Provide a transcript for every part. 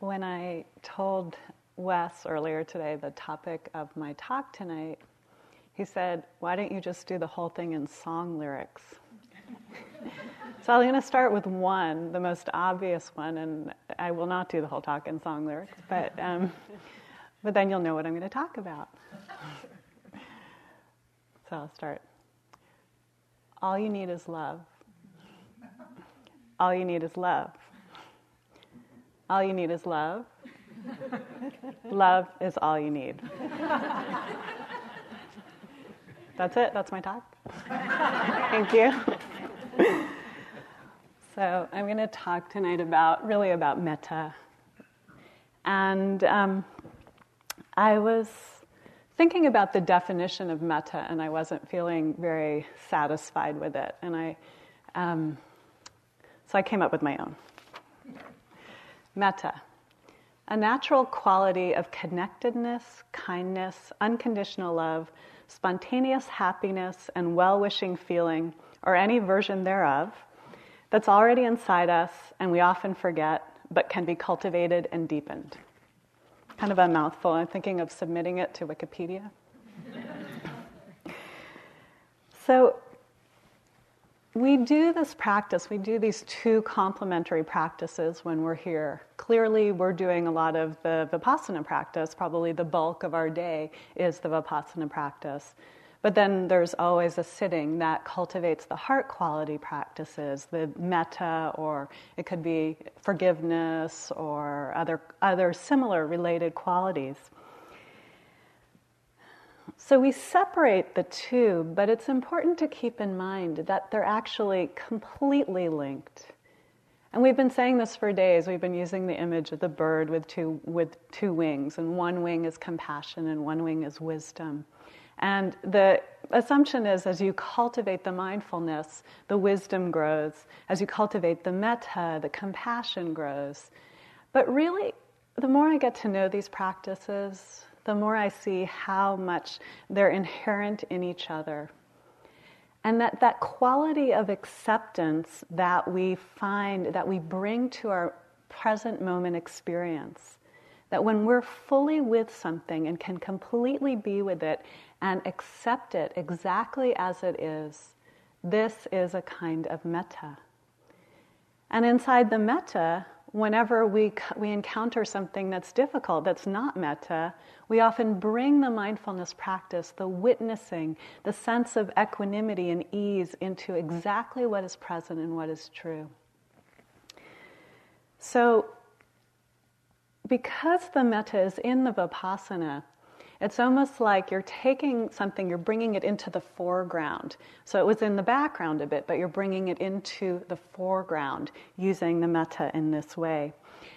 when I told Wes earlier today the topic of my talk tonight, he said, Why don't you just do the whole thing in song lyrics? so I'm going to start with one, the most obvious one, and I will not do the whole talk in song lyrics, but, um, but then you'll know what I'm going to talk about. so I'll start. All you need is love. All you need is love. All you need is love. love is all you need. That's it. That's my talk. Thank you. so I'm going to talk tonight about really about metta, and um, I was thinking about the definition of metta, and I wasn't feeling very satisfied with it, and I um, so I came up with my own. Metta, a natural quality of connectedness, kindness, unconditional love, spontaneous happiness, and well wishing feeling, or any version thereof, that's already inside us and we often forget, but can be cultivated and deepened. Kind of a mouthful. I'm thinking of submitting it to Wikipedia. so, we do this practice, we do these two complementary practices when we're here. Clearly, we're doing a lot of the Vipassana practice. Probably the bulk of our day is the Vipassana practice. But then there's always a sitting that cultivates the heart quality practices, the metta, or it could be forgiveness or other, other similar related qualities. So we separate the two, but it's important to keep in mind that they're actually completely linked. And we've been saying this for days. We've been using the image of the bird with two, with two wings, and one wing is compassion and one wing is wisdom. And the assumption is as you cultivate the mindfulness, the wisdom grows. As you cultivate the metta, the compassion grows. But really, the more I get to know these practices, the more I see how much they're inherent in each other. And that, that quality of acceptance that we find, that we bring to our present moment experience, that when we're fully with something and can completely be with it and accept it exactly as it is, this is a kind of metta. And inside the metta, whenever we, we encounter something that's difficult, that's not metta, we often bring the mindfulness practice, the witnessing, the sense of equanimity and ease into exactly what is present and what is true. So, because the metta is in the vipassana, it's almost like you're taking something, you're bringing it into the foreground. So it was in the background a bit, but you're bringing it into the foreground using the metta in this way.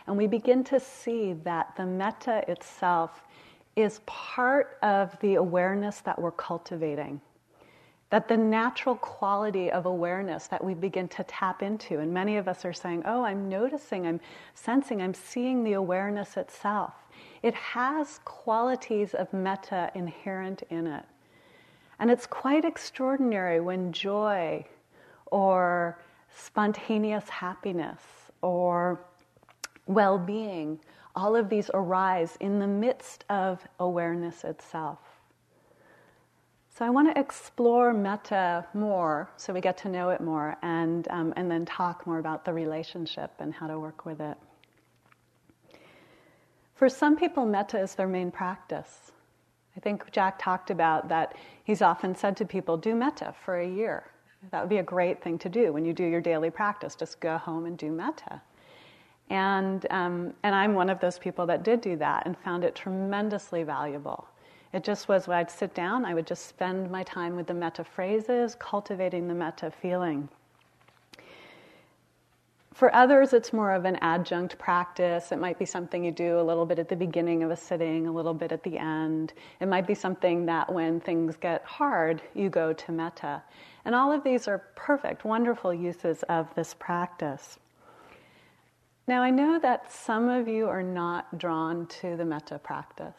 And we begin to see that the metta itself is part of the awareness that we're cultivating. That the natural quality of awareness that we begin to tap into, and many of us are saying, Oh, I'm noticing, I'm sensing, I'm seeing the awareness itself. It has qualities of metta inherent in it. And it's quite extraordinary when joy or spontaneous happiness or well being, all of these arise in the midst of awareness itself. So I want to explore metta more so we get to know it more and, um, and then talk more about the relationship and how to work with it. For some people, metta is their main practice. I think Jack talked about that he's often said to people, do metta for a year. That would be a great thing to do when you do your daily practice. Just go home and do metta. And, um, and I'm one of those people that did do that and found it tremendously valuable. It just was when I'd sit down, I would just spend my time with the metta phrases, cultivating the metta feeling. For others, it's more of an adjunct practice. It might be something you do a little bit at the beginning of a sitting, a little bit at the end. It might be something that when things get hard, you go to metta. And all of these are perfect, wonderful uses of this practice. Now, I know that some of you are not drawn to the metta practice.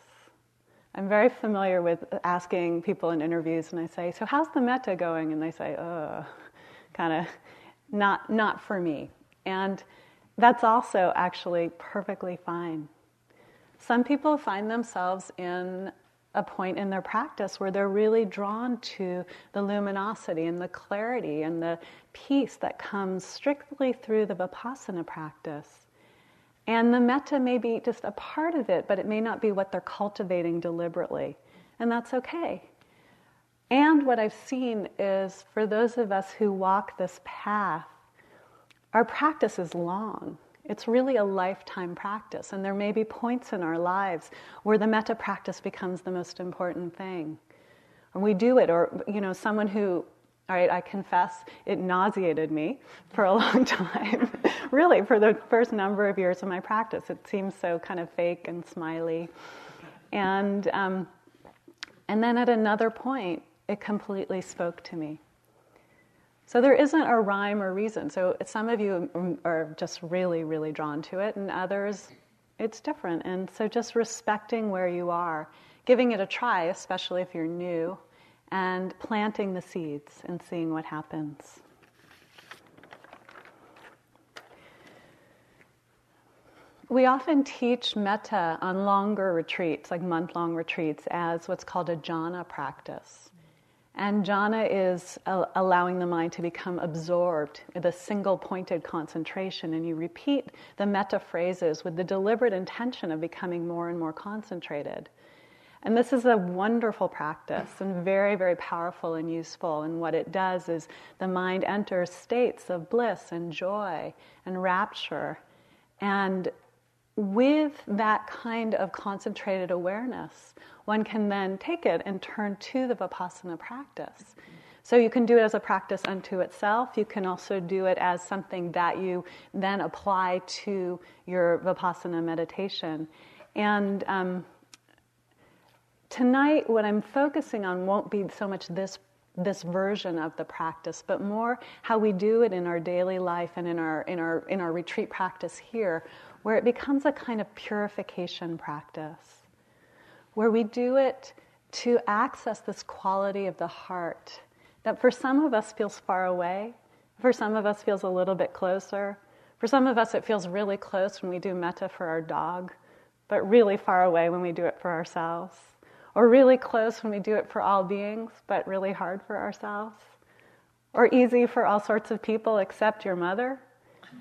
I'm very familiar with asking people in interviews, and I say, So, how's the metta going? And they say, Oh, kind of not, not for me. And that's also actually perfectly fine. Some people find themselves in a point in their practice where they're really drawn to the luminosity and the clarity and the peace that comes strictly through the vipassana practice. And the metta may be just a part of it, but it may not be what they're cultivating deliberately. And that's okay. And what I've seen is for those of us who walk this path, our practice is long. It's really a lifetime practice, and there may be points in our lives where the metta practice becomes the most important thing. And we do it, or, you know, someone who, all right, I confess, it nauseated me for a long time. really, for the first number of years of my practice, it seems so kind of fake and smiley. And, um, and then at another point, it completely spoke to me. So there isn't a rhyme or reason. So some of you are just really, really drawn to it, and others, it's different. And so just respecting where you are, giving it a try, especially if you're new, and planting the seeds and seeing what happens. We often teach metta on longer retreats, like month long retreats, as what's called a jhana practice. And jhana is allowing the mind to become absorbed with a single pointed concentration. And you repeat the metta phrases with the deliberate intention of becoming more and more concentrated. And this is a wonderful practice and very, very powerful and useful. And what it does is the mind enters states of bliss and joy and rapture. And with that kind of concentrated awareness, one can then take it and turn to the Vipassana practice. So you can do it as a practice unto itself. You can also do it as something that you then apply to your Vipassana meditation. And um, tonight, what I'm focusing on won't be so much this this version of the practice, but more how we do it in our daily life and in our in our in our retreat practice here, where it becomes a kind of purification practice where we do it to access this quality of the heart that for some of us feels far away, for some of us feels a little bit closer. For some of us, it feels really close when we do metta for our dog, but really far away when we do it for ourselves. Or really close when we do it for all beings, but really hard for ourselves. Or easy for all sorts of people except your mother.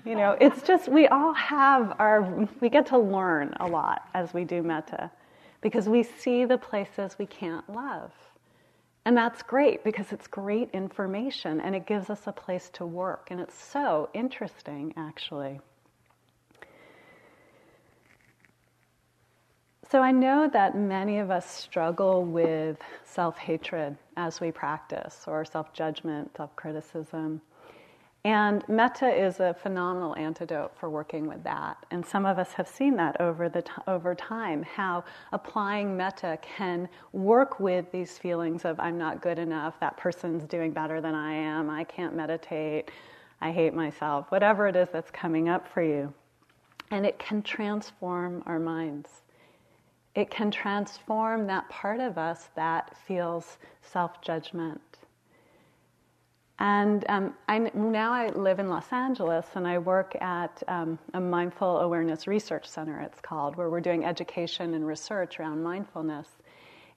You know, it's just, we all have our, we get to learn a lot as we do metta because we see the places we can't love. And that's great because it's great information and it gives us a place to work. And it's so interesting, actually. So I know that many of us struggle with self hatred as we practice, or self judgment, self criticism. And metta is a phenomenal antidote for working with that. And some of us have seen that over, the t- over time, how applying metta can work with these feelings of, I'm not good enough, that person's doing better than I am, I can't meditate, I hate myself, whatever it is that's coming up for you. And it can transform our minds. It can transform that part of us that feels self judgment and um, I, now I live in Los Angeles and I work at um, a mindful awareness research center, it's called, where we're doing education and research around mindfulness.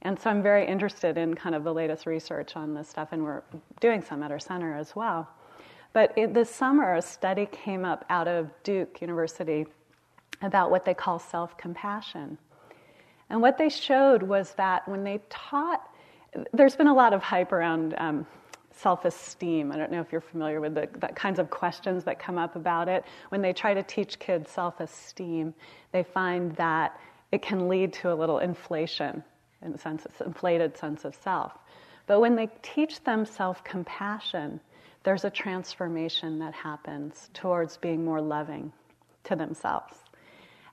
And so I'm very interested in kind of the latest research on this stuff, and we're doing some at our center as well. But it, this summer, a study came up out of Duke University about what they call self compassion. And what they showed was that when they taught, there's been a lot of hype around um, self esteem. I don't know if you're familiar with the, the, kinds of questions that come up about it. When they try to teach kids self esteem, they find that it can lead to a little inflation, in a sense, it's inflated sense of self. But when they teach them self compassion, there's a transformation that happens towards being more loving to themselves.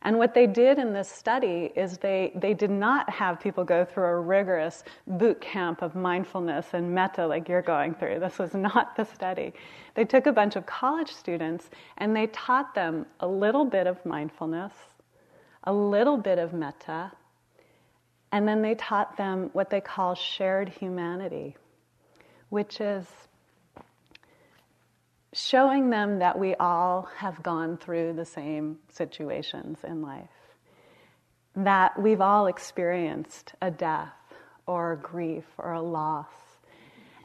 And what they did in this study is they, they did not have people go through a rigorous boot camp of mindfulness and metta like you're going through. This was not the study. They took a bunch of college students and they taught them a little bit of mindfulness, a little bit of metta, and then they taught them what they call shared humanity, which is showing them that we all have gone through the same situations in life, that we've all experienced a death or a grief or a loss.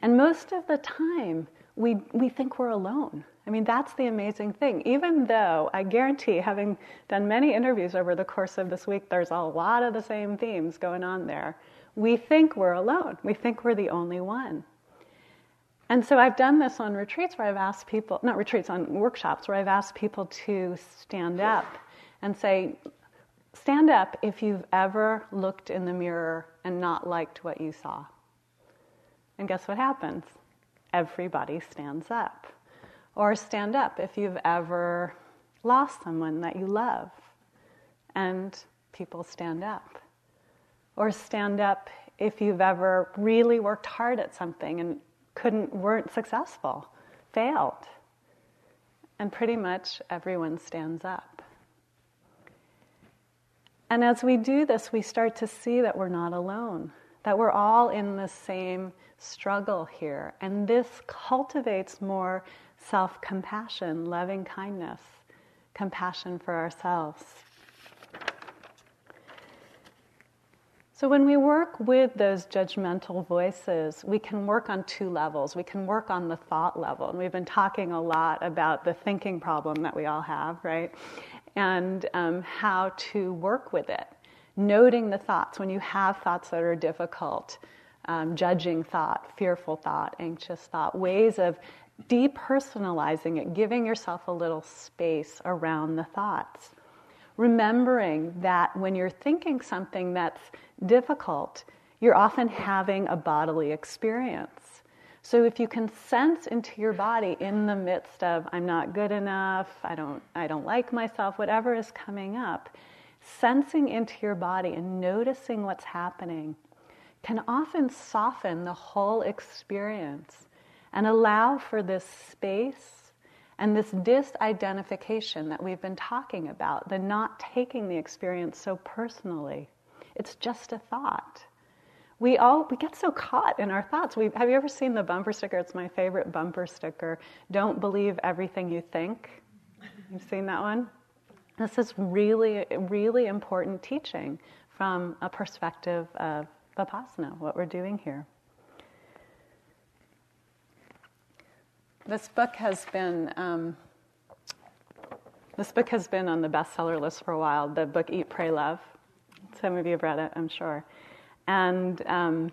And most of the time, we, we think we're alone. I mean, that's the amazing thing. Even though I guarantee, having done many interviews over the course of this week, there's a lot of the same themes going on there. We think we're alone. We think we're the only one. And so I've done this on retreats where I've asked people, not retreats, on workshops where I've asked people to stand up and say, stand up if you've ever looked in the mirror and not liked what you saw. And guess what happens? Everybody stands up. Or stand up if you've ever lost someone that you love and people stand up. Or stand up if you've ever really worked hard at something and couldn't, weren't successful, failed. And pretty much everyone stands up. And as we do this, we start to see that we're not alone, that we're all in the same struggle here. And this cultivates more self compassion, loving kindness, compassion for ourselves. So, when we work with those judgmental voices, we can work on two levels. We can work on the thought level. And we've been talking a lot about the thinking problem that we all have, right? And um, how to work with it. Noting the thoughts when you have thoughts that are difficult, um, judging thought, fearful thought, anxious thought, ways of depersonalizing it, giving yourself a little space around the thoughts remembering that when you're thinking something that's difficult, you're often having a bodily experience. So if you can sense into your body in the midst of I'm not good enough, I don't I don't like myself, whatever is coming up, sensing into your body and noticing what's happening can often soften the whole experience and allow for this space and this disidentification that we've been talking about, the not taking the experience so personally, it's just a thought. We all we get so caught in our thoughts. We, have you ever seen the bumper sticker? It's my favorite bumper sticker. Don't believe everything you think. You've seen that one? This is really, really important teaching from a perspective of Vipassana, what we're doing here. This book has been um, this book has been on the bestseller list for a while. The book Eat, Pray, Love. Some of you have read it, I'm sure. And um,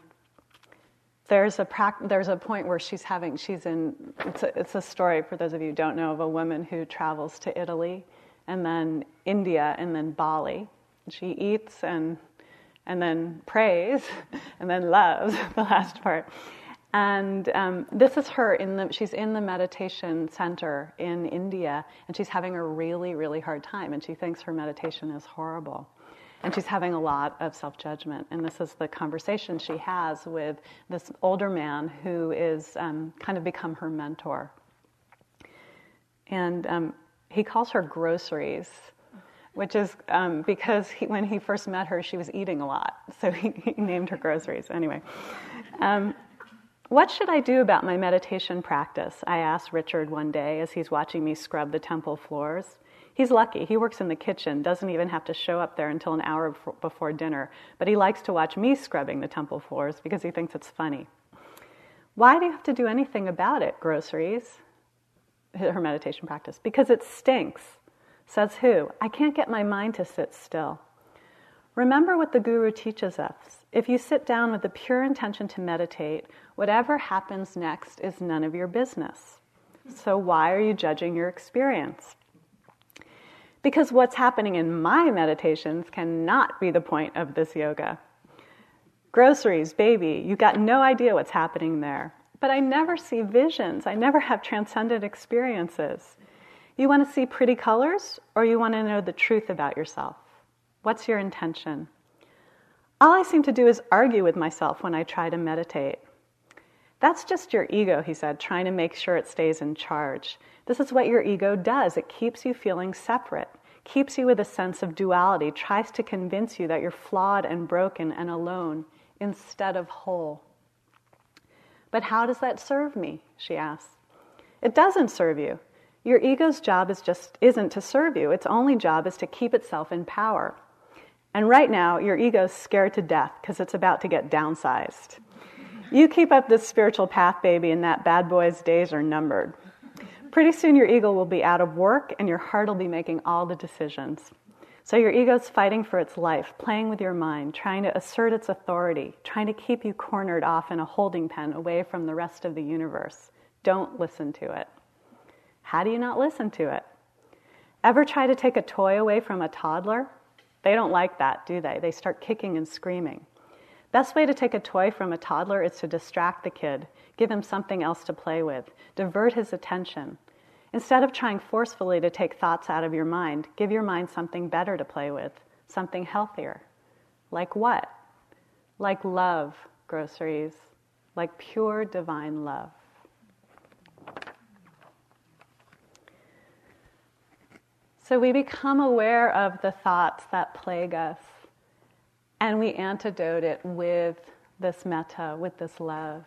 there's a there's a point where she's having she's in it's a, it's a story for those of you who don't know of a woman who travels to Italy and then India and then Bali. She eats and and then prays and then loves the last part. And um, this is her in the, she's in the meditation center in India, and she's having a really, really hard time, and she thinks her meditation is horrible. And she's having a lot of self judgment. And this is the conversation she has with this older man who is um, kind of become her mentor. And um, he calls her groceries, which is um, because he, when he first met her, she was eating a lot. So he, he named her groceries. Anyway. Um, what should I do about my meditation practice? I asked Richard one day as he's watching me scrub the temple floors. He's lucky. He works in the kitchen, doesn't even have to show up there until an hour before dinner, but he likes to watch me scrubbing the temple floors because he thinks it's funny. Why do you have to do anything about it, groceries? Her meditation practice. Because it stinks. Says who? I can't get my mind to sit still. Remember what the Guru teaches us if you sit down with the pure intention to meditate, whatever happens next is none of your business. So, why are you judging your experience? Because what's happening in my meditations cannot be the point of this yoga. Groceries, baby, you got no idea what's happening there. But I never see visions, I never have transcendent experiences. You want to see pretty colors, or you want to know the truth about yourself? What's your intention? All I seem to do is argue with myself when I try to meditate. That's just your ego, he said, trying to make sure it stays in charge. This is what your ego does it keeps you feeling separate, keeps you with a sense of duality, tries to convince you that you're flawed and broken and alone instead of whole. But how does that serve me? She asks. It doesn't serve you. Your ego's job is just isn't to serve you. Its only job is to keep itself in power. And right now, your ego's scared to death because it's about to get downsized. You keep up this spiritual path, baby, and that bad boy's days are numbered. Pretty soon, your ego will be out of work and your heart will be making all the decisions. So, your ego's fighting for its life, playing with your mind, trying to assert its authority, trying to keep you cornered off in a holding pen away from the rest of the universe. Don't listen to it. How do you not listen to it? Ever try to take a toy away from a toddler? They don't like that, do they? They start kicking and screaming. Best way to take a toy from a toddler is to distract the kid, give him something else to play with, divert his attention. Instead of trying forcefully to take thoughts out of your mind, give your mind something better to play with, something healthier. Like what? Like love, groceries, like pure divine love. So we become aware of the thoughts that plague us, and we antidote it with this metta, with this love.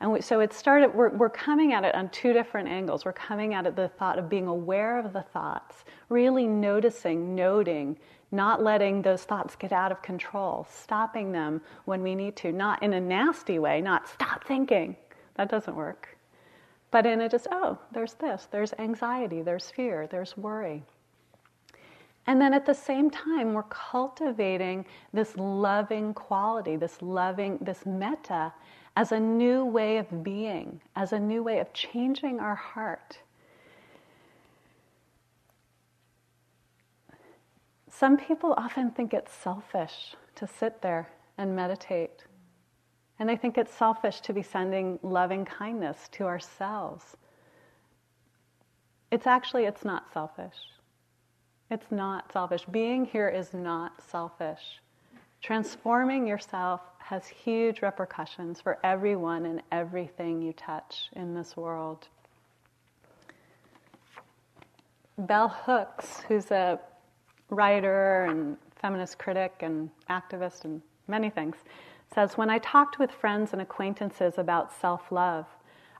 And we, so it started, we're, we're coming at it on two different angles. We're coming at it the thought of being aware of the thoughts, really noticing, noting, not letting those thoughts get out of control, stopping them when we need to, not in a nasty way, not stop thinking. That doesn't work. But in it is, oh, there's this, there's anxiety, there's fear, there's worry. And then at the same time, we're cultivating this loving quality, this loving, this metta, as a new way of being, as a new way of changing our heart. Some people often think it's selfish to sit there and meditate. And I think it's selfish to be sending loving kindness to ourselves. It's actually, it's not selfish. It's not selfish. Being here is not selfish. Transforming yourself has huge repercussions for everyone and everything you touch in this world. Bell Hooks, who's a writer and feminist critic and activist and many things, says When I talked with friends and acquaintances about self love,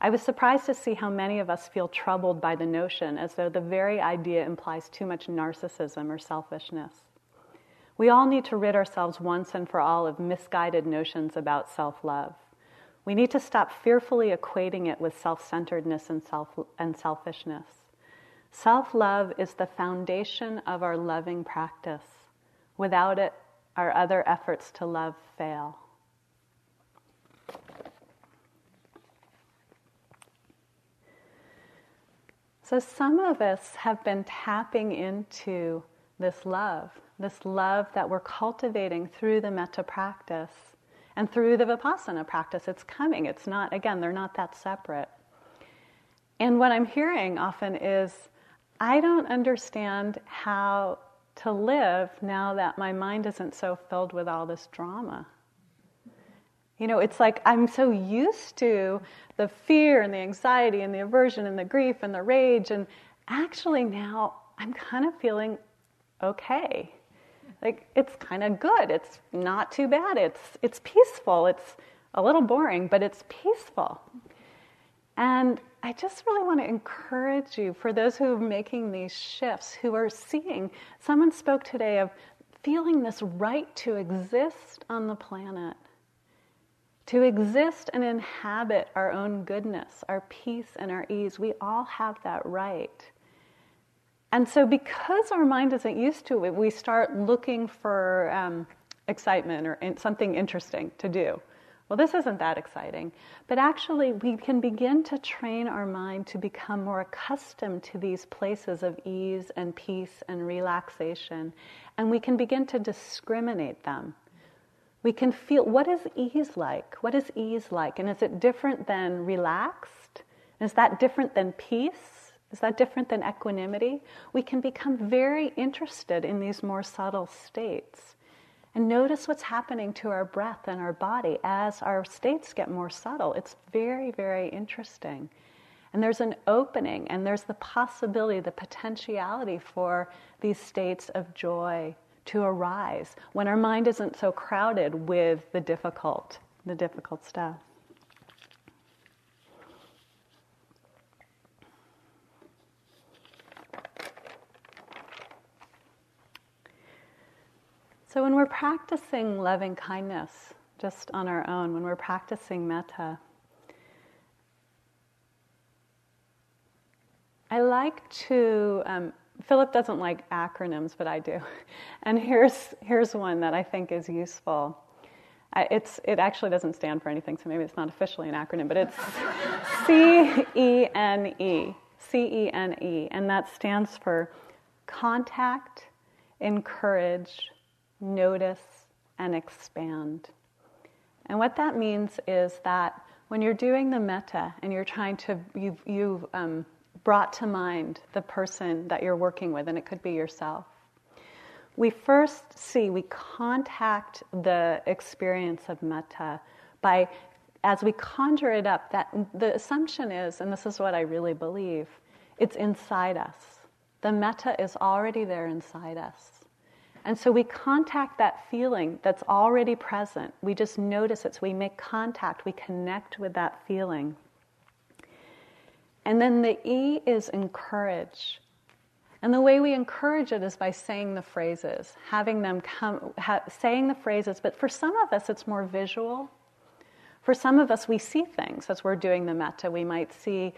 I was surprised to see how many of us feel troubled by the notion as though the very idea implies too much narcissism or selfishness. We all need to rid ourselves once and for all of misguided notions about self love. We need to stop fearfully equating it with self centeredness and, self- and selfishness. Self love is the foundation of our loving practice. Without it, our other efforts to love fail. So, some of us have been tapping into this love, this love that we're cultivating through the metta practice and through the vipassana practice. It's coming. It's not, again, they're not that separate. And what I'm hearing often is I don't understand how to live now that my mind isn't so filled with all this drama. You know, it's like I'm so used to the fear and the anxiety and the aversion and the grief and the rage, and actually now I'm kind of feeling okay. Like it's kind of good. It's not too bad. It's it's peaceful. It's a little boring, but it's peaceful. And I just really want to encourage you for those who are making these shifts, who are seeing. Someone spoke today of feeling this right to exist on the planet to exist and inhabit our own goodness, our peace, and our ease. We all have that right. And so, because our mind isn't used to it, we start looking for um, excitement or in, something interesting to do. Well, this isn't that exciting. But actually, we can begin to train our mind to become more accustomed to these places of ease and peace and relaxation. And we can begin to discriminate them we can feel what is ease like? What is ease like? And is it different than relaxed? Is that different than peace? Is that different than equanimity? We can become very interested in these more subtle states. And notice what's happening to our breath and our body as our states get more subtle. It's very, very interesting. And there's an opening, and there's the possibility, the potentiality for these states of joy to arise when our mind isn't so crowded with the difficult, the difficult stuff. So, when we're practicing loving kindness just on our own, when we're practicing metta, I like to um, Philip doesn't like acronyms, but I do. And here's, here's one that I think is useful. It's, it actually doesn't stand for anything, so maybe it's not officially an acronym, but it's C E N E. C E N E. And that stands for contact, encourage, notice, and expand. And what that means is that when you're doing the metta and you're trying to, you've, you've um, brought to mind the person that you're working with, and it could be yourself. We first see, we contact the experience of metta by, as we conjure it up, that the assumption is, and this is what I really believe, it's inside us. The metta is already there inside us. And so we contact that feeling that's already present. We just notice it. So we make contact, we connect with that feeling. And then the E is encourage. And the way we encourage it is by saying the phrases, having them come, ha- saying the phrases. But for some of us, it's more visual. For some of us, we see things as we're doing the metta. We might see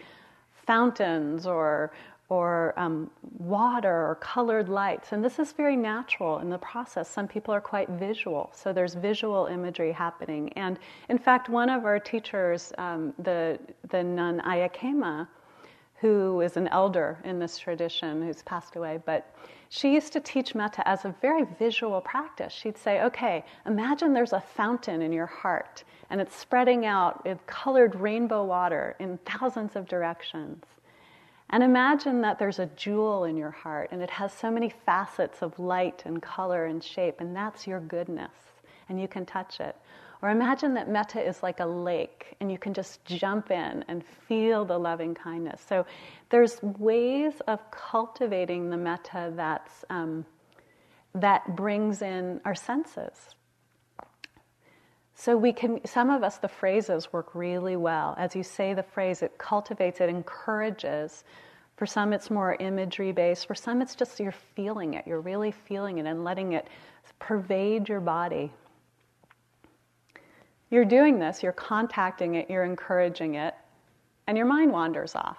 fountains or, or um, water or colored lights. And this is very natural in the process. Some people are quite visual, so there's visual imagery happening. And in fact, one of our teachers, um, the, the nun Ayya Khema, who is an elder in this tradition who's passed away, but she used to teach metta as a very visual practice. She'd say, okay, imagine there's a fountain in your heart and it's spreading out with colored rainbow water in thousands of directions. And imagine that there's a jewel in your heart and it has so many facets of light and color and shape, and that's your goodness, and you can touch it. Or imagine that metta is like a lake and you can just jump in and feel the loving kindness. So there's ways of cultivating the metta that's, um, that brings in our senses. So we can, some of us, the phrases work really well. As you say the phrase, it cultivates, it encourages. For some, it's more imagery based. For some, it's just you're feeling it. You're really feeling it and letting it pervade your body. You're doing this, you're contacting it, you're encouraging it, and your mind wanders off.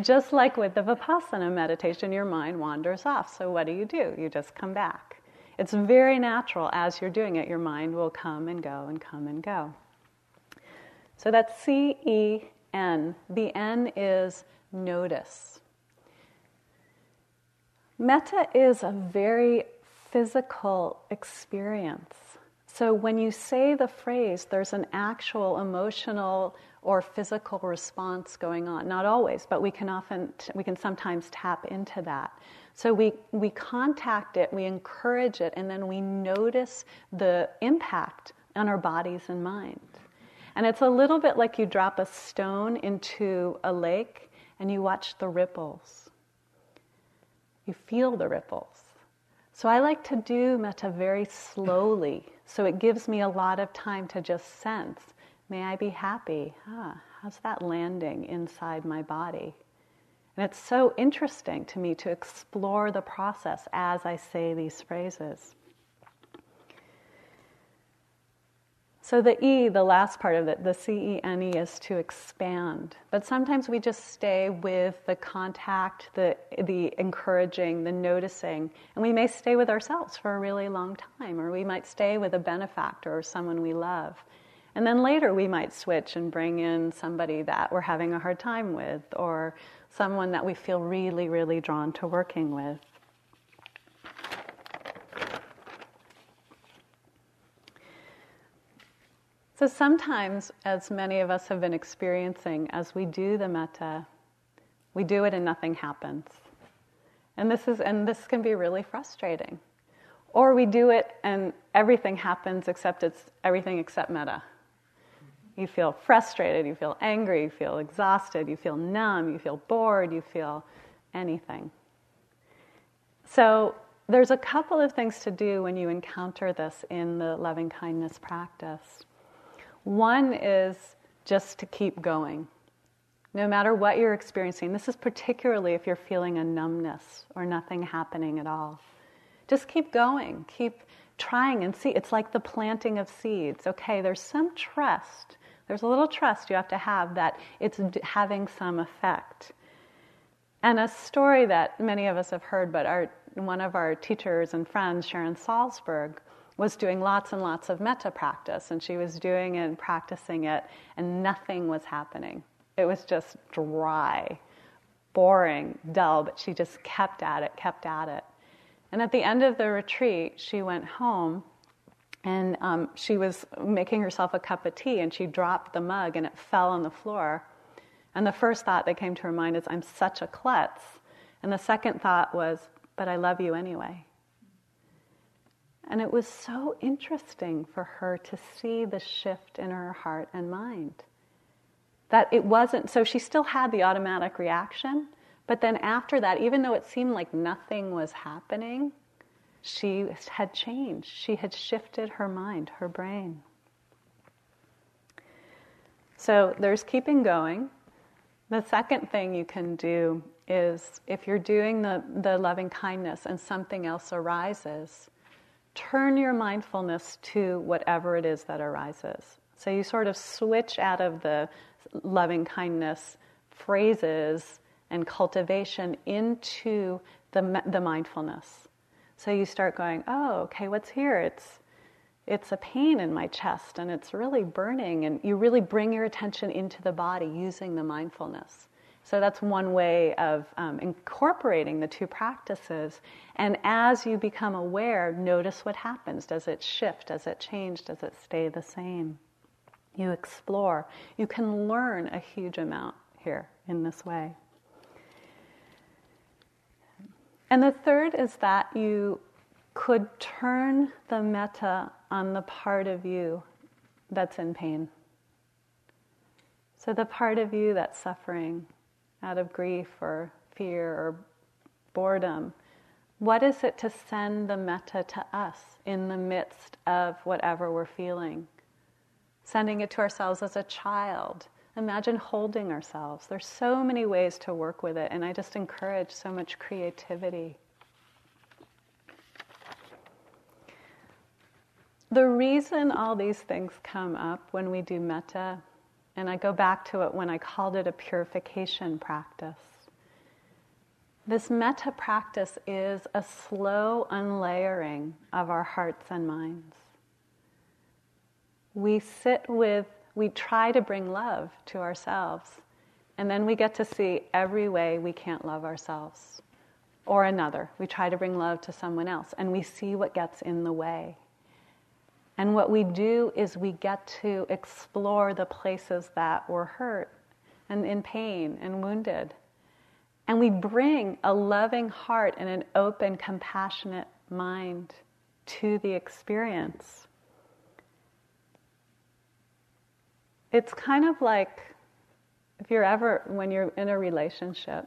Just like with the Vipassana meditation, your mind wanders off. So, what do you do? You just come back. It's very natural as you're doing it, your mind will come and go and come and go. So that's C E N. The N is notice. Metta is a very physical experience. So when you say the phrase, there's an actual emotional or physical response going on. Not always, but we can often, we can sometimes tap into that. So we, we contact it, we encourage it, and then we notice the impact on our bodies and mind. And it's a little bit like you drop a stone into a lake and you watch the ripples. You feel the ripples. So I like to do metta very slowly. So it gives me a lot of time to just sense may I be happy? Huh, how's that landing inside my body? And it's so interesting to me to explore the process as I say these phrases. So the E, the last part of it, the C E N E, is to expand. But sometimes we just stay with the contact, the, the encouraging, the noticing, and we may stay with ourselves for a really long time, or we might stay with a benefactor or someone we love. And then later we might switch and bring in somebody that we're having a hard time with, or someone that we feel really, really drawn to working with. So sometimes, as many of us have been experiencing, as we do the metta, we do it and nothing happens. And this, is, and this can be really frustrating. Or we do it and everything happens except it's everything except metta. You feel frustrated, you feel angry, you feel exhausted, you feel numb, you feel bored, you feel anything. So, there's a couple of things to do when you encounter this in the loving kindness practice. One is just to keep going. No matter what you're experiencing, this is particularly if you're feeling a numbness or nothing happening at all. Just keep going, keep trying and see. It's like the planting of seeds. Okay, there's some trust. There's a little trust you have to have that it's having some effect. And a story that many of us have heard, but our, one of our teachers and friends, Sharon Salzberg, was doing lots and lots of metta practice, and she was doing it and practicing it, and nothing was happening. It was just dry, boring, dull, but she just kept at it, kept at it. And at the end of the retreat, she went home and um, she was making herself a cup of tea and she dropped the mug and it fell on the floor. And the first thought that came to her mind is, I'm such a klutz. And the second thought was, but I love you anyway. And it was so interesting for her to see the shift in her heart and mind. That it wasn't, so she still had the automatic reaction, but then after that, even though it seemed like nothing was happening, she had changed. She had shifted her mind, her brain. So there's keeping going. The second thing you can do is if you're doing the, the loving kindness and something else arises, turn your mindfulness to whatever it is that arises. So you sort of switch out of the loving kindness phrases and cultivation into the, the mindfulness. So you start going, oh, okay, what's here? It's, it's a pain in my chest and it's really burning. And you really bring your attention into the body using the mindfulness. So that's one way of um, incorporating the two practices. And as you become aware, notice what happens. Does it shift? Does it change? Does it stay the same? You explore. You can learn a huge amount here in this way. And the third is that you could turn the metta on the part of you that's in pain. So, the part of you that's suffering out of grief or fear or boredom, what is it to send the metta to us in the midst of whatever we're feeling? Sending it to ourselves as a child Imagine holding ourselves. There's so many ways to work with it, and I just encourage so much creativity. The reason all these things come up when we do metta, and I go back to it when I called it a purification practice. This metta practice is a slow unlayering of our hearts and minds. We sit with we try to bring love to ourselves. And then we get to see every way we can't love ourselves or another. We try to bring love to someone else and we see what gets in the way. And what we do is we get to explore the places that were hurt and in pain and wounded. And we bring a loving heart and an open, compassionate mind to the experience. it's kind of like if you're ever, when you're in a relationship,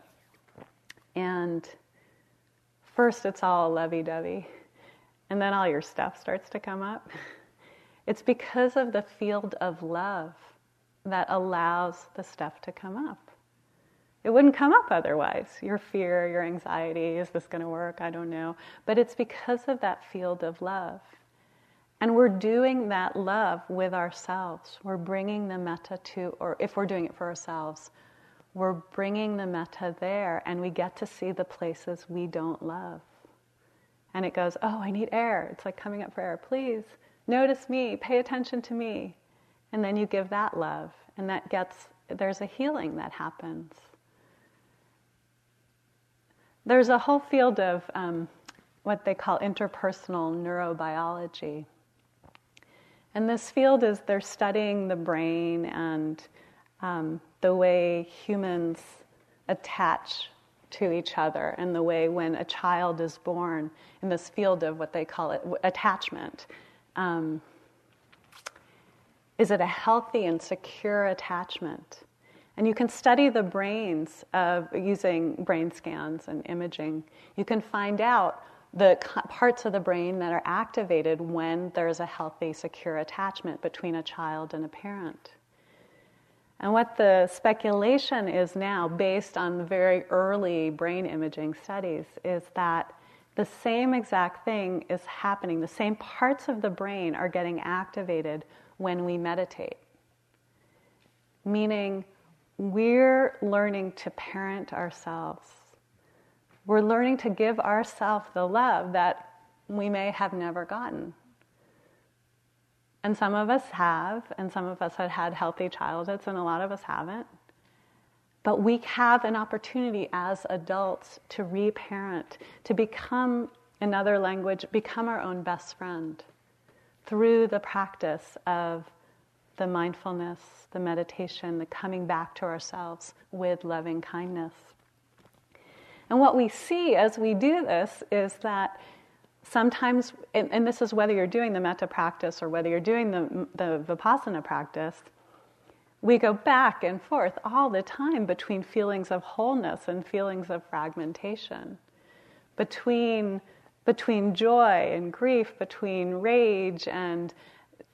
and first it's all lovey dovey, and then all your stuff starts to come up. It's because of the field of love that allows the stuff to come up. It wouldn't come up otherwise. Your fear, your anxiety, is this going to work? I don't know. But it's because of that field of love. And we're doing that love with ourselves. We're bringing the metta to, or if we're doing it for ourselves, we're bringing the metta there and we get to see the places we don't love. And it goes, oh, I need air. It's like coming up for air. Please notice me, pay attention to me. And then you give that love, and that gets, there's a healing that happens. There's a whole field of um, what they call interpersonal neurobiology. And this field is they're studying the brain and um, the way humans attach to each other and the way when a child is born in this field of what they call it attachment. Um, is it a healthy and secure attachment? And you can study the brains of using brain scans and imaging. You can find out the parts of the brain that are activated when there's a healthy, secure attachment between a child and a parent. And what the speculation is now, based on very early brain imaging studies, is that the same exact thing is happening. The same parts of the brain are getting activated when we meditate. Meaning, we're learning to parent ourselves. We're learning to give ourselves the love that we may have never gotten. And some of us have, and some of us have had healthy childhoods, and a lot of us haven't. But we have an opportunity as adults to reparent, to become another language, become our own best friend through the practice of the mindfulness, the meditation, the coming back to ourselves with loving kindness. And what we see as we do this is that sometimes, and, and this is whether you're doing the metta practice or whether you're doing the, the vipassana practice, we go back and forth all the time between feelings of wholeness and feelings of fragmentation, between, between joy and grief, between rage and,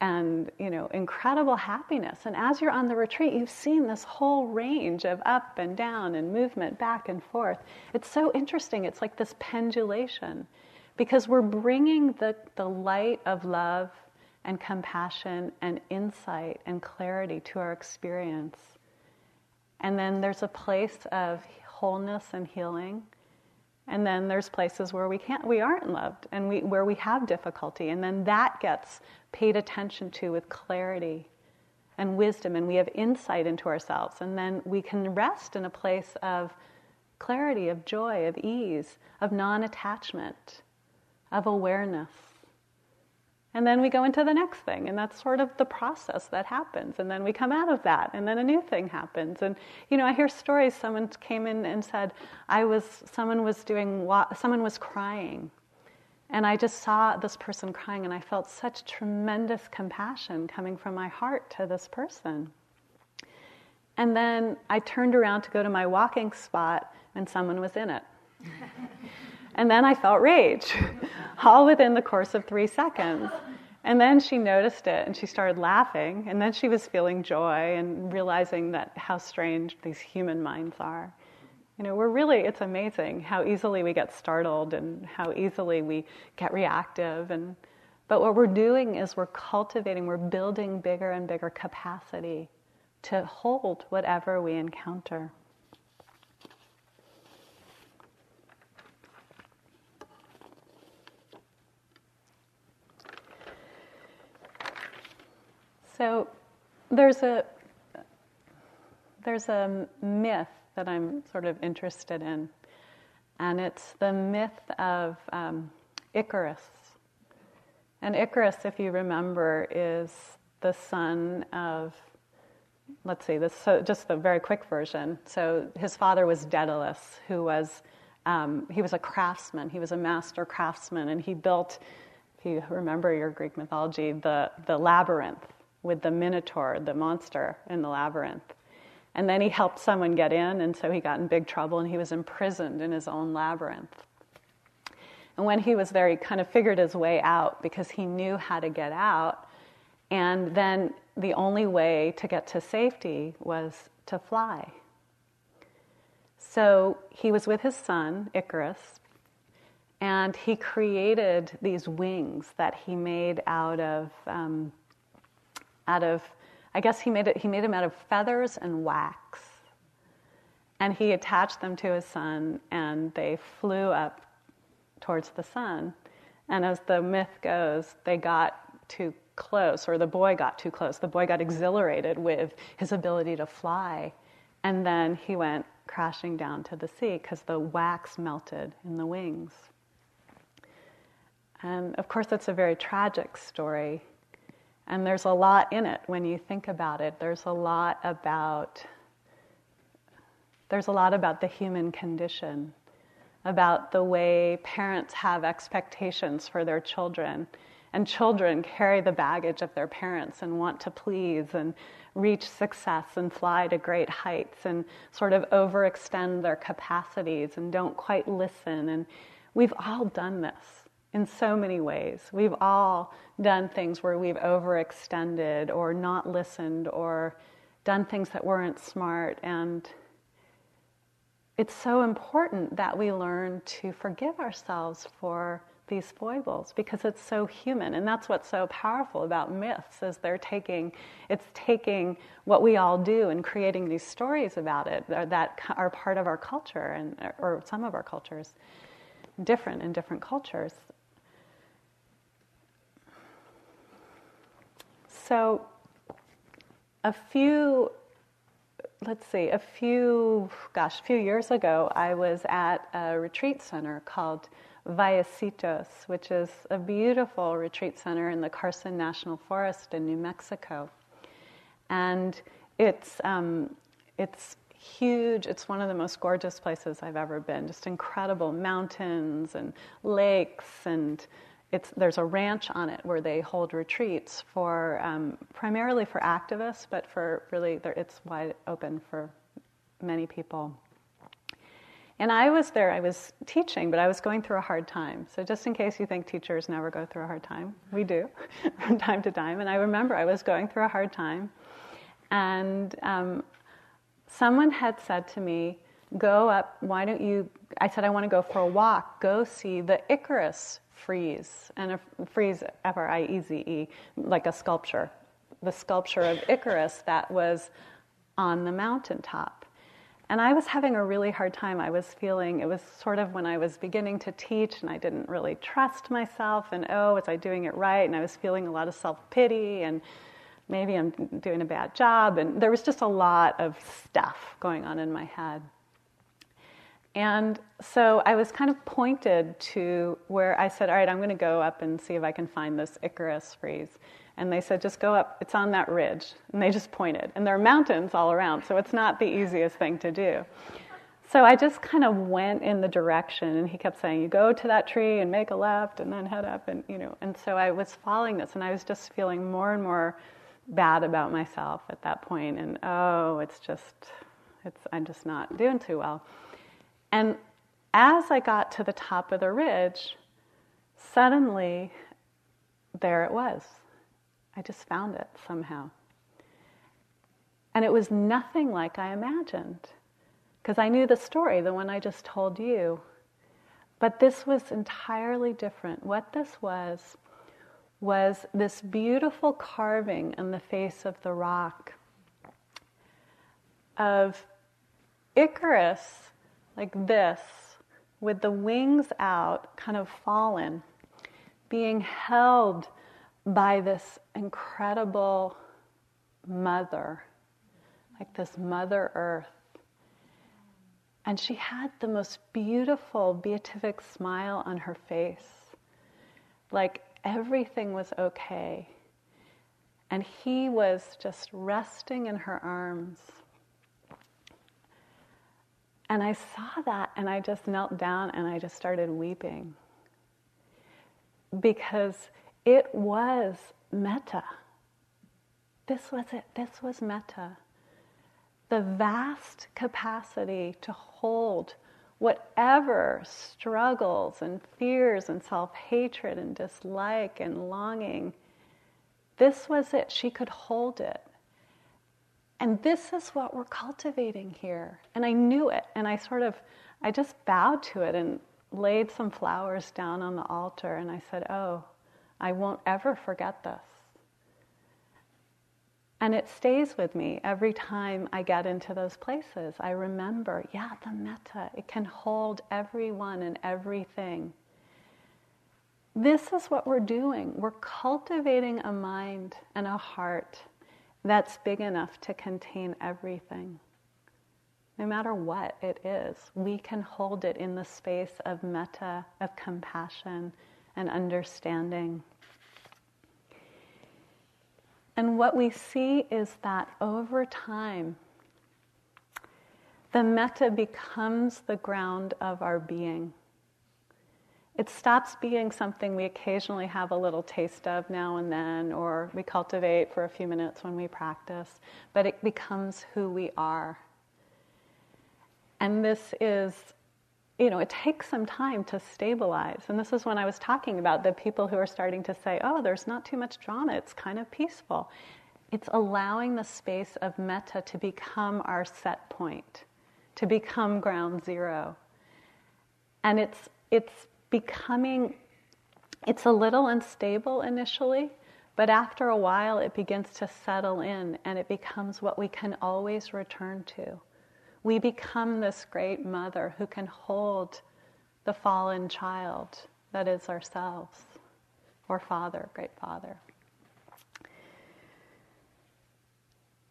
and you know, incredible happiness. And as you're on the retreat, you've seen this whole range of up and down and movement back and forth. It's so interesting. It's like this pendulation because we're bringing the, the light of love and compassion and insight and clarity to our experience. And then there's a place of wholeness and healing. And then there's places where we can't, we aren't loved, and we, where we have difficulty. And then that gets paid attention to with clarity and wisdom, and we have insight into ourselves. And then we can rest in a place of clarity, of joy, of ease, of non attachment, of awareness. And then we go into the next thing, and that's sort of the process that happens. And then we come out of that, and then a new thing happens. And you know, I hear stories. Someone came in and said, "I was someone was doing someone was crying, and I just saw this person crying, and I felt such tremendous compassion coming from my heart to this person." And then I turned around to go to my walking spot, and someone was in it. And then I felt rage, all within the course of three seconds. And then she noticed it and she started laughing. And then she was feeling joy and realizing that how strange these human minds are. You know, we're really, it's amazing how easily we get startled and how easily we get reactive. And, but what we're doing is we're cultivating, we're building bigger and bigger capacity to hold whatever we encounter. So there's a there's a myth that I'm sort of interested in, and it's the myth of um, Icarus. And Icarus, if you remember, is the son of let's see this so just the very quick version. So his father was Daedalus, who was um, he was a craftsman. He was a master craftsman, and he built. If you remember your Greek mythology, the the labyrinth with the minotaur, the monster in the labyrinth. And then he helped someone get in, and so he got in big trouble and he was imprisoned in his own labyrinth. And when he was there, he kind of figured his way out because he knew how to get out. And then the only way to get to safety was to fly. So he was with his son, Icarus, and he created these wings that he made out of um, out of, I guess he made it, he made them out of feathers and wax. And he attached them to his son, and they flew up towards the sun. And as the myth goes, they got too close, or the boy got too close. The boy got exhilarated with his ability to fly. And then he went crashing down to the sea because the wax melted in the wings. And of course, it's a very tragic story. And there's a lot in it when you think about it. There's a lot about there's a lot about the human condition, about the way parents have expectations for their children. And children carry the baggage of their parents and want to please and reach success and fly to great heights and sort of overextend their capacities and don't quite listen. And we've all done this in so many ways. We've all done things where we've overextended or not listened or done things that weren't smart. And it's so important that we learn to forgive ourselves for these foibles because it's so human and that's what's so powerful about myths is they're taking it's taking what we all do and creating these stories about it that are part of our culture and or some of our cultures different in different cultures so a few let's see a few gosh a few years ago i was at a retreat center called Vallecitos, which is a beautiful retreat center in the Carson National Forest in New Mexico. And it's, um, it's huge. It's one of the most gorgeous places I've ever been. Just incredible mountains and lakes, and it's, there's a ranch on it where they hold retreats for um, primarily for activists, but for really, it's wide open for many people. And I was there, I was teaching, but I was going through a hard time. So, just in case you think teachers never go through a hard time, we do from time to time. And I remember I was going through a hard time. And um, someone had said to me, Go up, why don't you? I said, I want to go for a walk. Go see the Icarus frieze. And a frieze, F R I E Z E, like a sculpture. The sculpture of Icarus that was on the mountaintop. And I was having a really hard time. I was feeling, it was sort of when I was beginning to teach and I didn't really trust myself and, oh, was I doing it right? And I was feeling a lot of self pity and maybe I'm doing a bad job. And there was just a lot of stuff going on in my head. And so I was kind of pointed to where I said, all right, I'm going to go up and see if I can find this Icarus frieze. And they said, just go up, it's on that ridge. And they just pointed. And there are mountains all around, so it's not the easiest thing to do. So I just kind of went in the direction, and he kept saying, You go to that tree and make a left and then head up. And, you know, and so I was following this, and I was just feeling more and more bad about myself at that point. And oh, it's just, it's, I'm just not doing too well. And as I got to the top of the ridge, suddenly there it was. I just found it somehow. And it was nothing like I imagined, because I knew the story, the one I just told you. But this was entirely different. What this was, was this beautiful carving in the face of the rock of Icarus, like this, with the wings out, kind of fallen, being held by this incredible mother, like this Mother Earth. And she had the most beautiful beatific smile on her face, like everything was okay. And he was just resting in her arms. And I saw that and I just knelt down and I just started weeping. Because it was metta. This was it. This was metta. The vast capacity to hold whatever struggles and fears and self hatred and dislike and longing. This was it. She could hold it. And this is what we're cultivating here. And I knew it. And I sort of, I just bowed to it and laid some flowers down on the altar. And I said, Oh, I won't ever forget this. And it stays with me every time I get into those places. I remember, yeah, the metta, it can hold everyone and everything. This is what we're doing. We're cultivating a mind and a heart that's big enough to contain everything. No matter what it is, we can hold it in the space of metta, of compassion, and understanding. And what we see is that over time, the metta becomes the ground of our being. It stops being something we occasionally have a little taste of now and then, or we cultivate for a few minutes when we practice, but it becomes who we are. And this is you know, it takes some time to stabilize. And this is when I was talking about the people who are starting to say, oh, there's not too much drama, it's kind of peaceful. It's allowing the space of metta to become our set point, to become ground zero. And it's, it's becoming, it's a little unstable initially, but after a while it begins to settle in and it becomes what we can always return to. We become this great mother who can hold the fallen child that is ourselves, or father, great father.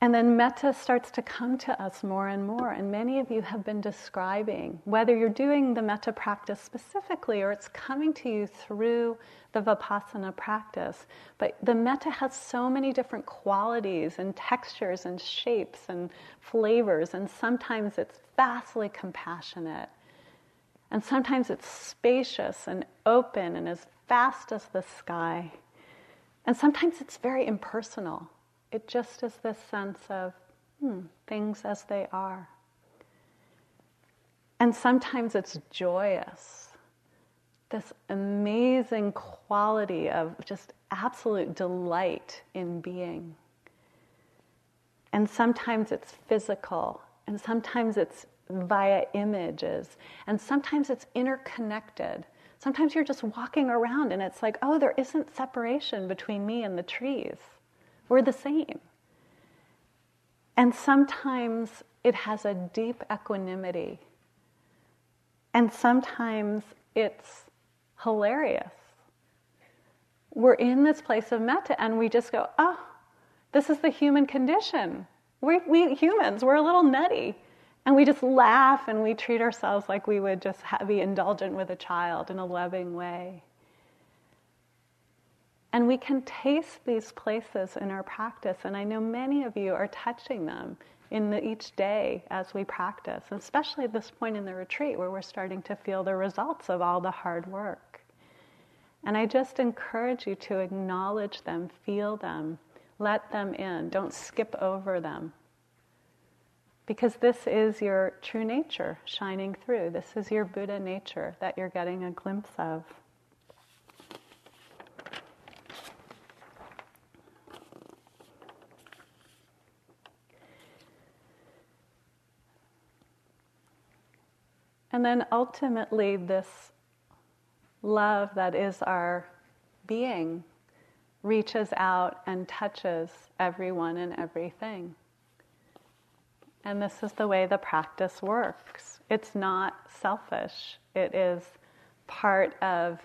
And then metta starts to come to us more and more. And many of you have been describing, whether you're doing the metta practice specifically or it's coming to you through the vipassana practice. But the metta has so many different qualities and textures and shapes and flavors. And sometimes it's vastly compassionate. And sometimes it's spacious and open and as vast as the sky. And sometimes it's very impersonal it just is this sense of hmm, things as they are. And sometimes it's joyous, this amazing quality of just absolute delight in being. And sometimes it's physical, and sometimes it's via images, and sometimes it's interconnected. Sometimes you're just walking around and it's like, oh, there isn't separation between me and the trees. We're the same. And sometimes it has a deep equanimity. And sometimes it's hilarious. We're in this place of metta and we just go, oh, this is the human condition. We, we humans, we're a little nutty. And we just laugh and we treat ourselves like we would just be indulgent with a child in a loving way. And we can taste these places in our practice, and I know many of you are touching them in the, each day as we practice, especially at this point in the retreat where we're starting to feel the results of all the hard work. And I just encourage you to acknowledge them, feel them, let them in, don't skip over them. Because this is your true nature shining through. This is your Buddha nature that you're getting a glimpse of. And then ultimately, this love that is our being reaches out and touches everyone and everything. And this is the way the practice works. It's not selfish, it is part of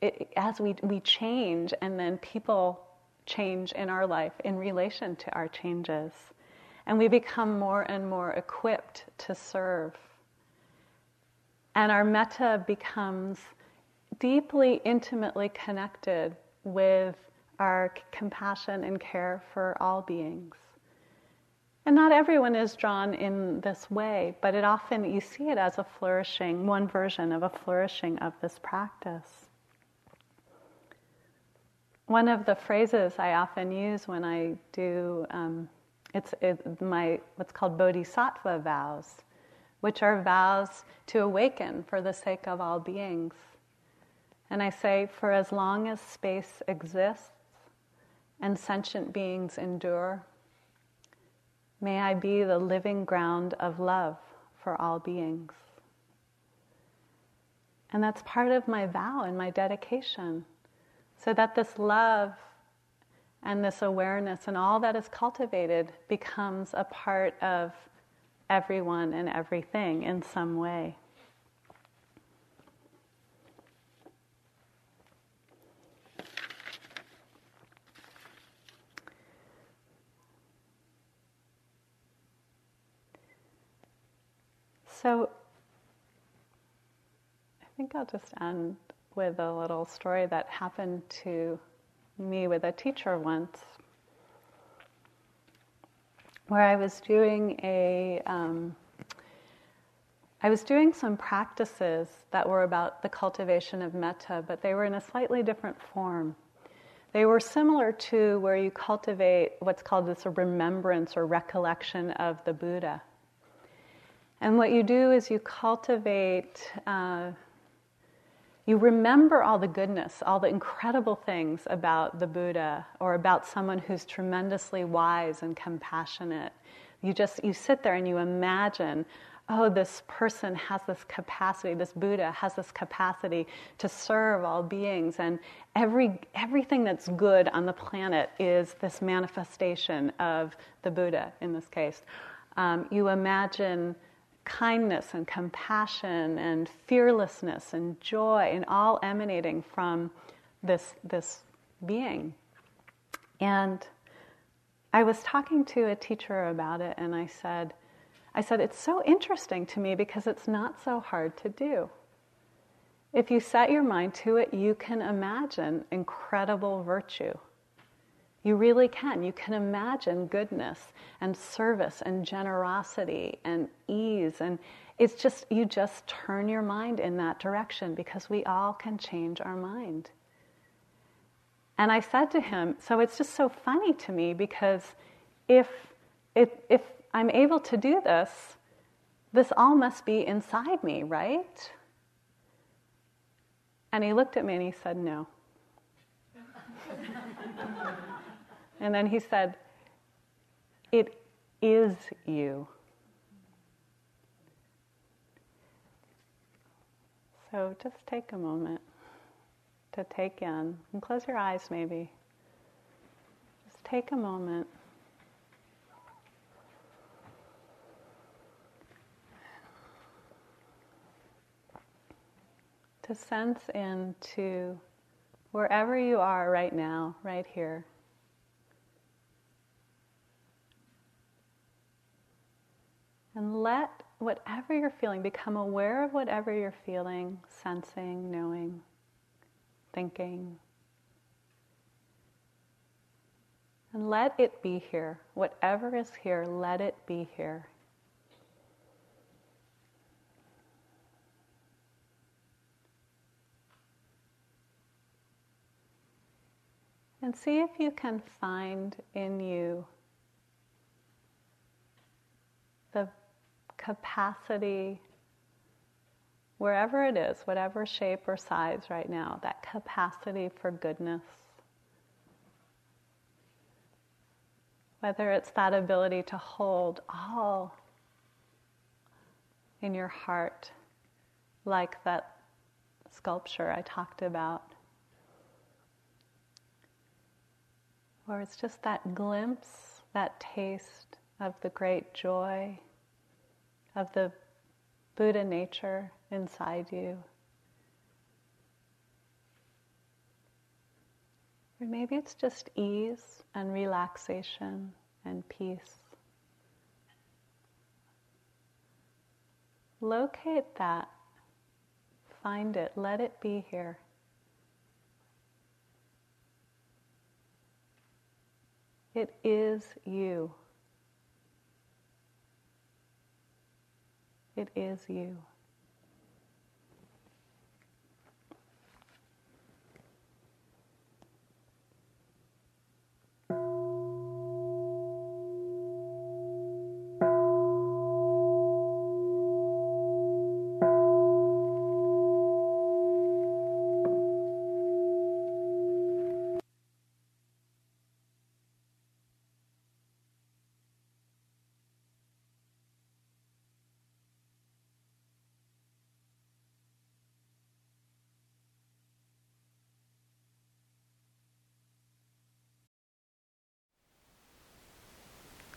it, as we, we change, and then people change in our life in relation to our changes. And we become more and more equipped to serve. And our metta becomes deeply, intimately connected with our compassion and care for all beings. And not everyone is drawn in this way, but it often, you see it as a flourishing, one version of a flourishing of this practice. One of the phrases I often use when I do, um, it's it, my what's called bodhisattva vows which are vows to awaken for the sake of all beings. And I say, for as long as space exists and sentient beings endure, may I be the living ground of love for all beings. And that's part of my vow and my dedication, so that this love and this awareness and all that is cultivated becomes a part of everyone and everything in some way. So, I think I'll just end with a little story that happened to me with a teacher once where I was doing a, um, I was doing some practices that were about the cultivation of metta, but they were in a slightly different form. They were similar to where you cultivate what's called this remembrance or recollection of the Buddha. And what you do is you cultivate uh, you remember all the goodness, all the incredible things about the Buddha or about someone who's tremendously wise and compassionate. You just you sit there and you imagine oh, this person has this capacity, this Buddha has this capacity to serve all beings, and every, everything that's good on the planet is this manifestation of the Buddha in this case. Um, you imagine kindness and compassion and fearlessness and joy and all emanating from this, this being. And I was talking to a teacher about it, and I said, I said, it's so interesting to me because it's not so hard to do. If you set your mind to it, you can imagine incredible virtue. You really can. You can imagine goodness and service and generosity and ease. And it's just, you just turn your mind in that direction because we all can change our mind. And I said to him, so it's just so funny to me because if, if, if I'm able to do this, this all must be inside me, right? And he looked at me and he said, no. And then he said, it is you. So just take a moment to take in. And close your eyes, maybe. Just take a moment. To sense into wherever you are right now, right here. And let whatever you're feeling become aware of whatever you're feeling, sensing, knowing thinking. And let it be here. Whatever is here, let it be here. And see if you can find in you the capacity wherever it is, whatever shape or size right now, that capacity for goodness. Whether it's that ability to hold all in your heart, like that sculpture I talked about. Or it's just that glimpse, that taste of the great joy, of the Buddha nature inside you. Or maybe it's just ease and relaxation and peace. Locate that, find it, let it be here. It is you. It is you.